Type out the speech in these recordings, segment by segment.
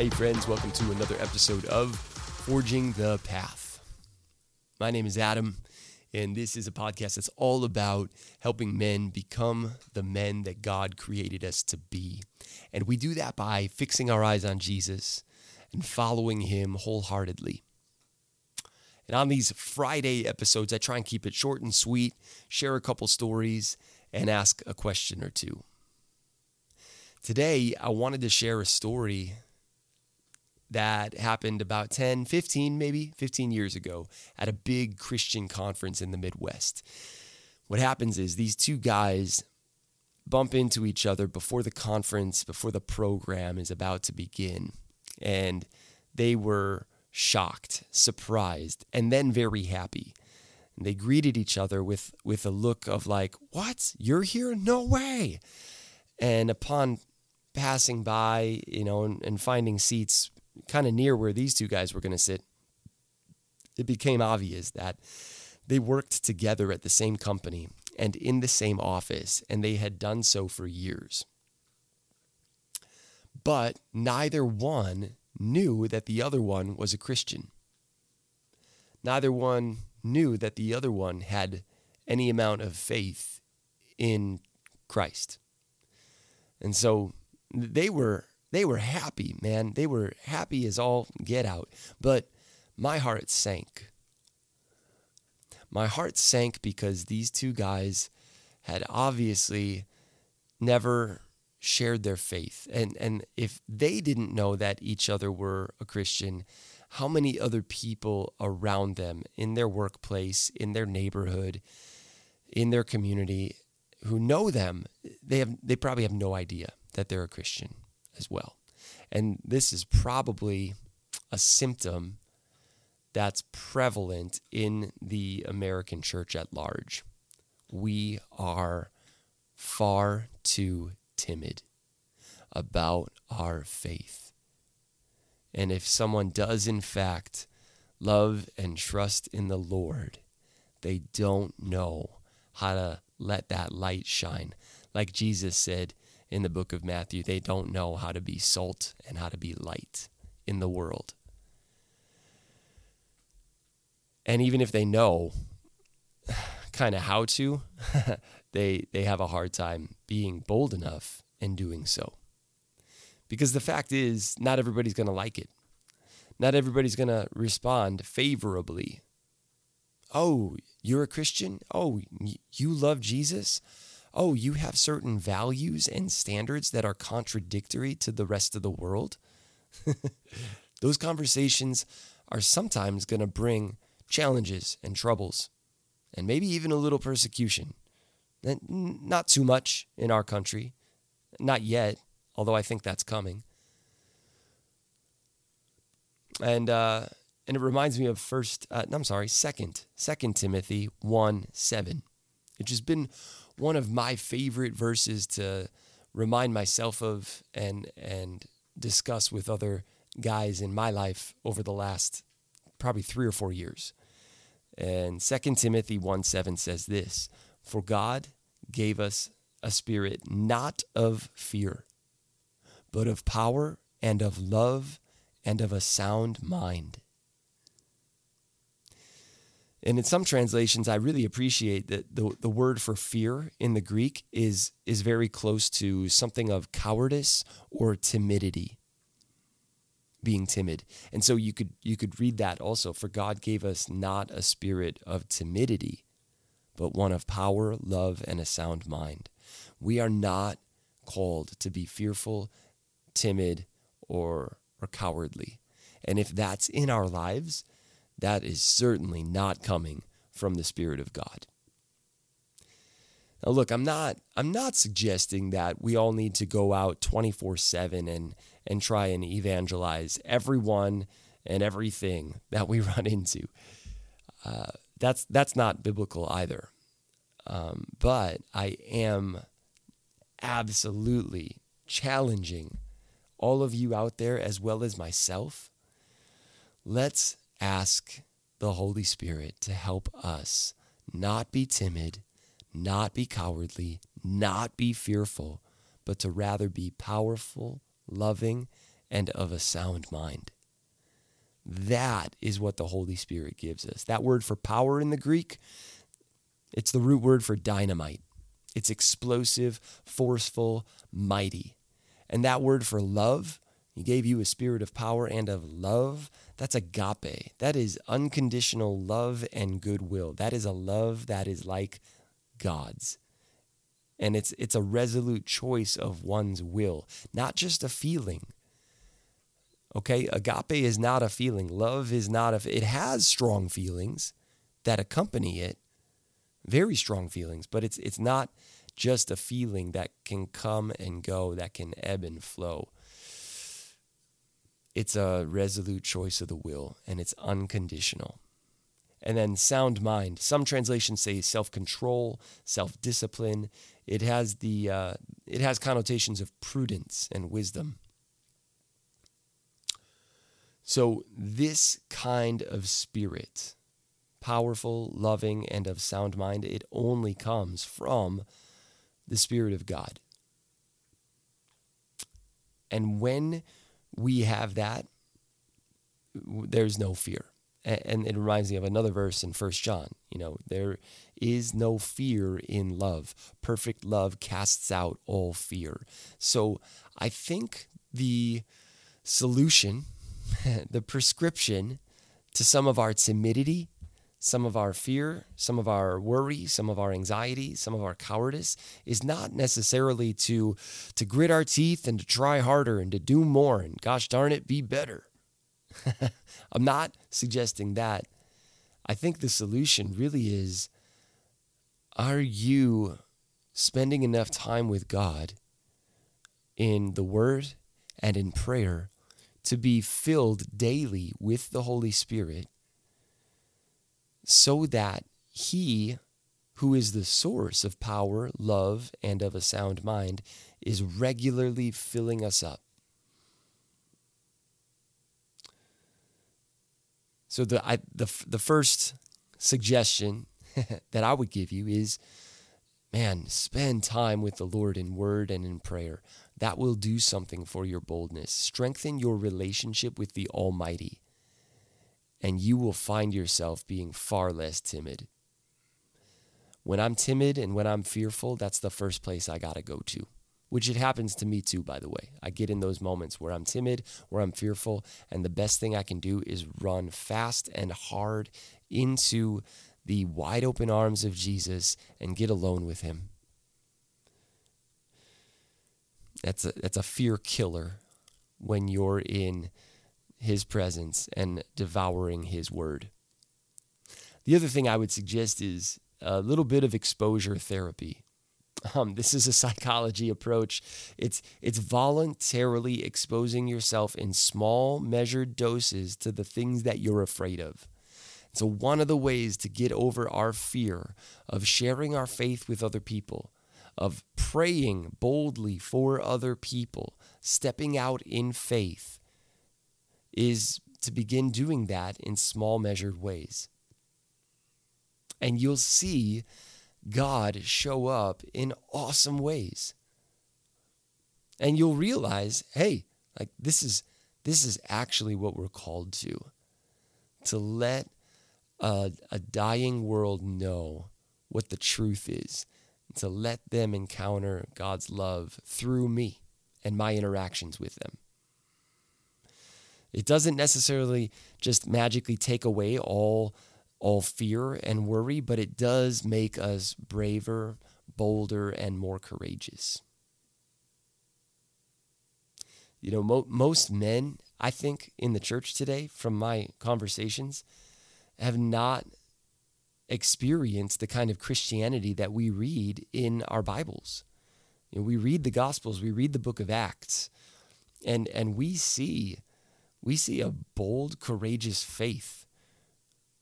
Hey, friends, welcome to another episode of Forging the Path. My name is Adam, and this is a podcast that's all about helping men become the men that God created us to be. And we do that by fixing our eyes on Jesus and following him wholeheartedly. And on these Friday episodes, I try and keep it short and sweet, share a couple stories, and ask a question or two. Today, I wanted to share a story that happened about 10, 15, maybe 15 years ago at a big Christian conference in the Midwest. What happens is these two guys bump into each other before the conference, before the program is about to begin. And they were shocked, surprised, and then very happy. And they greeted each other with, with a look of like, What? You're here? No way. And upon passing by, you know, and, and finding seats kind of near where these two guys were going to sit, it became obvious that they worked together at the same company and in the same office, and they had done so for years. But neither one knew that the other one was a Christian. Neither one knew that the other one had any amount of faith in Christ. And so they were they were happy, man. They were happy as all get out. But my heart sank. My heart sank because these two guys had obviously never shared their faith. And and if they didn't know that each other were a Christian, how many other people around them in their workplace, in their neighborhood, in their community who know them, they have they probably have no idea that they're a Christian as well. And this is probably a symptom that's prevalent in the American church at large. We are far too timid about our faith. And if someone does, in fact, love and trust in the Lord, they don't know how to let that light shine. Like Jesus said, in the book of Matthew. They don't know how to be salt and how to be light in the world. And even if they know kind of how to, they they have a hard time being bold enough and doing so. Because the fact is, not everybody's going to like it. Not everybody's going to respond favorably. Oh, you're a Christian? Oh, you love Jesus? Oh, you have certain values and standards that are contradictory to the rest of the world. Those conversations are sometimes going to bring challenges and troubles, and maybe even a little persecution. Not too much in our country, not yet, although I think that's coming. And uh, and it reminds me of first. Uh, I'm sorry, second, Second Timothy one seven, which has been one of my favorite verses to remind myself of and and discuss with other guys in my life over the last probably 3 or 4 years. And 2 Timothy 1 7 says this For God gave us a spirit not of fear, but of power and of love and of a sound mind. And in some translations, I really appreciate that the, the word for fear in the Greek is, is very close to something of cowardice or timidity, being timid. And so you could, you could read that also for God gave us not a spirit of timidity, but one of power, love, and a sound mind. We are not called to be fearful, timid, or, or cowardly. And if that's in our lives, that is certainly not coming from the Spirit of God. Now look, I'm not I'm not suggesting that we all need to go out 24/7 and and try and evangelize everyone and everything that we run into. Uh, that's that's not biblical either. Um, but I am absolutely challenging all of you out there as well as myself. Let's ask the Holy Spirit to help us not be timid, not be cowardly, not be fearful, but to rather be powerful, loving, and of a sound mind. That is what the Holy Spirit gives us. That word for power in the Greek, it's the root word for dynamite. It's explosive, forceful, mighty. And that word for love, he gave you a spirit of power and of love. That's agape. That is unconditional love and goodwill. That is a love that is like God's. And it's it's a resolute choice of one's will, not just a feeling. Okay, agape is not a feeling. Love is not a it has strong feelings that accompany it. Very strong feelings, but it's it's not just a feeling that can come and go, that can ebb and flow. It's a resolute choice of the will and it's unconditional. And then sound mind. Some translations say self control, self discipline. It has the uh, it has connotations of prudence and wisdom. So this kind of spirit, powerful, loving, and of sound mind, it only comes from the Spirit of God. And when we have that, there's no fear. And it reminds me of another verse in First John. You know, there is no fear in love. Perfect love casts out all fear. So I think the solution, the prescription to some of our timidity some of our fear, some of our worry, some of our anxiety, some of our cowardice is not necessarily to to grit our teeth and to try harder and to do more and gosh darn it be better. I'm not suggesting that. I think the solution really is are you spending enough time with God in the word and in prayer to be filled daily with the Holy Spirit so that he, who is the source of power, love, and of a sound mind, is regularly filling us up. So the I, the the first suggestion that I would give you is man, spend time with the Lord in word and in prayer. That will do something for your boldness. Strengthen your relationship with the Almighty and you will find yourself being far less timid. When I'm timid and when I'm fearful, that's the first place I got to go to, which it happens to me too, by the way. I get in those moments where I'm timid, where I'm fearful, and the best thing I can do is run fast and hard into the wide open arms of Jesus and get alone with him. That's a, that's a fear killer when you're in his presence and devouring his word. The other thing I would suggest is a little bit of exposure therapy. Um, this is a psychology approach. It's it's voluntarily exposing yourself in small, measured doses to the things that you're afraid of. So one of the ways to get over our fear of sharing our faith with other people, of praying boldly for other people, stepping out in faith, is to begin doing that in small, measured ways. And you'll see God show up in awesome ways. And you'll realize, hey, like this is this is actually what we're called to. To let a, a dying world know what the truth is. To let them encounter God's love through me and my interactions with them. It doesn't necessarily just magically take away all all fear and worry, but it does make us braver, bolder, and more courageous. You know, mo- most men, I think, in the church today, from my conversations, have not experienced the kind of Christianity that we read in our Bibles. You know, we read the Gospels, we read the book of Acts, and, and we see we see a bold, courageous faith.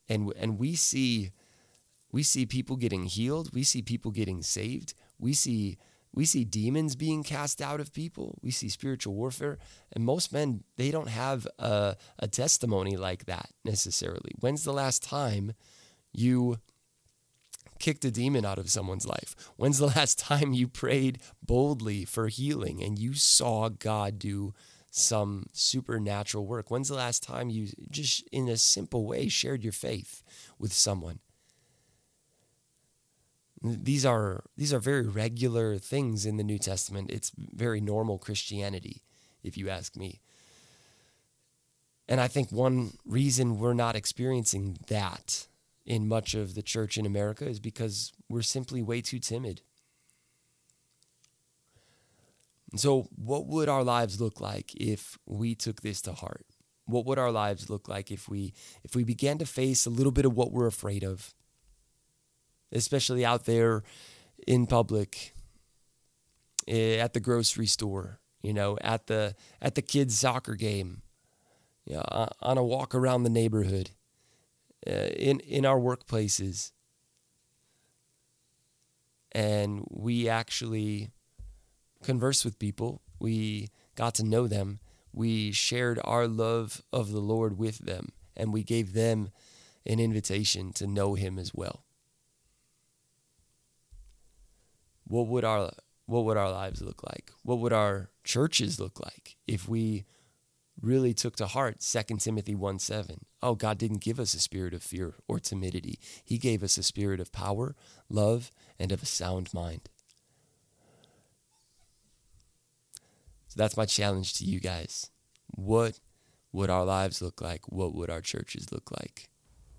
And, and we see we see people getting healed, we see people getting saved, we see we see demons being cast out of people, we see spiritual warfare, and most men they don't have a, a testimony like that necessarily. When's the last time you kicked a demon out of someone's life? When's the last time you prayed boldly for healing and you saw God do some supernatural work? When's the last time you just in a simple way shared your faith with someone? These are these are very regular things in the New Testament. It's very normal Christianity, if you ask me. And I think one reason we're not experiencing that in much of the church in America is because we're simply way too timid. So, what would our lives look like if we took this to heart? What would our lives look like if we if we began to face a little bit of what we're afraid of? Especially out there in public, eh, at the grocery store, you know, at the at the kids soccer game, you know, on a walk around the neighborhood, uh, in in our workplaces, and we actually conversed with people. We got to know them. We shared our love of the Lord with them, and we gave them an invitation to know Him as well. What would our what would our lives look like? What would our churches look like if we really took to heart 2 Timothy 1 7. Oh, God didn't give us a spirit of fear or timidity. He gave us a spirit of power, love, and of a sound mind. That's my challenge to you guys. What would our lives look like? What would our churches look like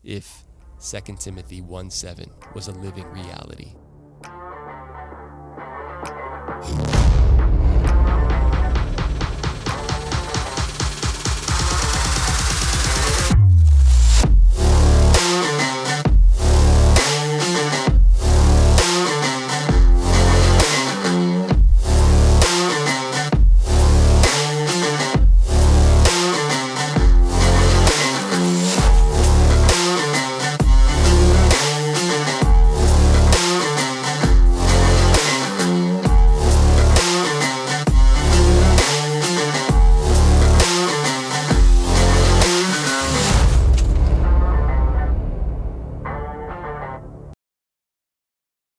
if 2 Timothy 1 7 was a living reality?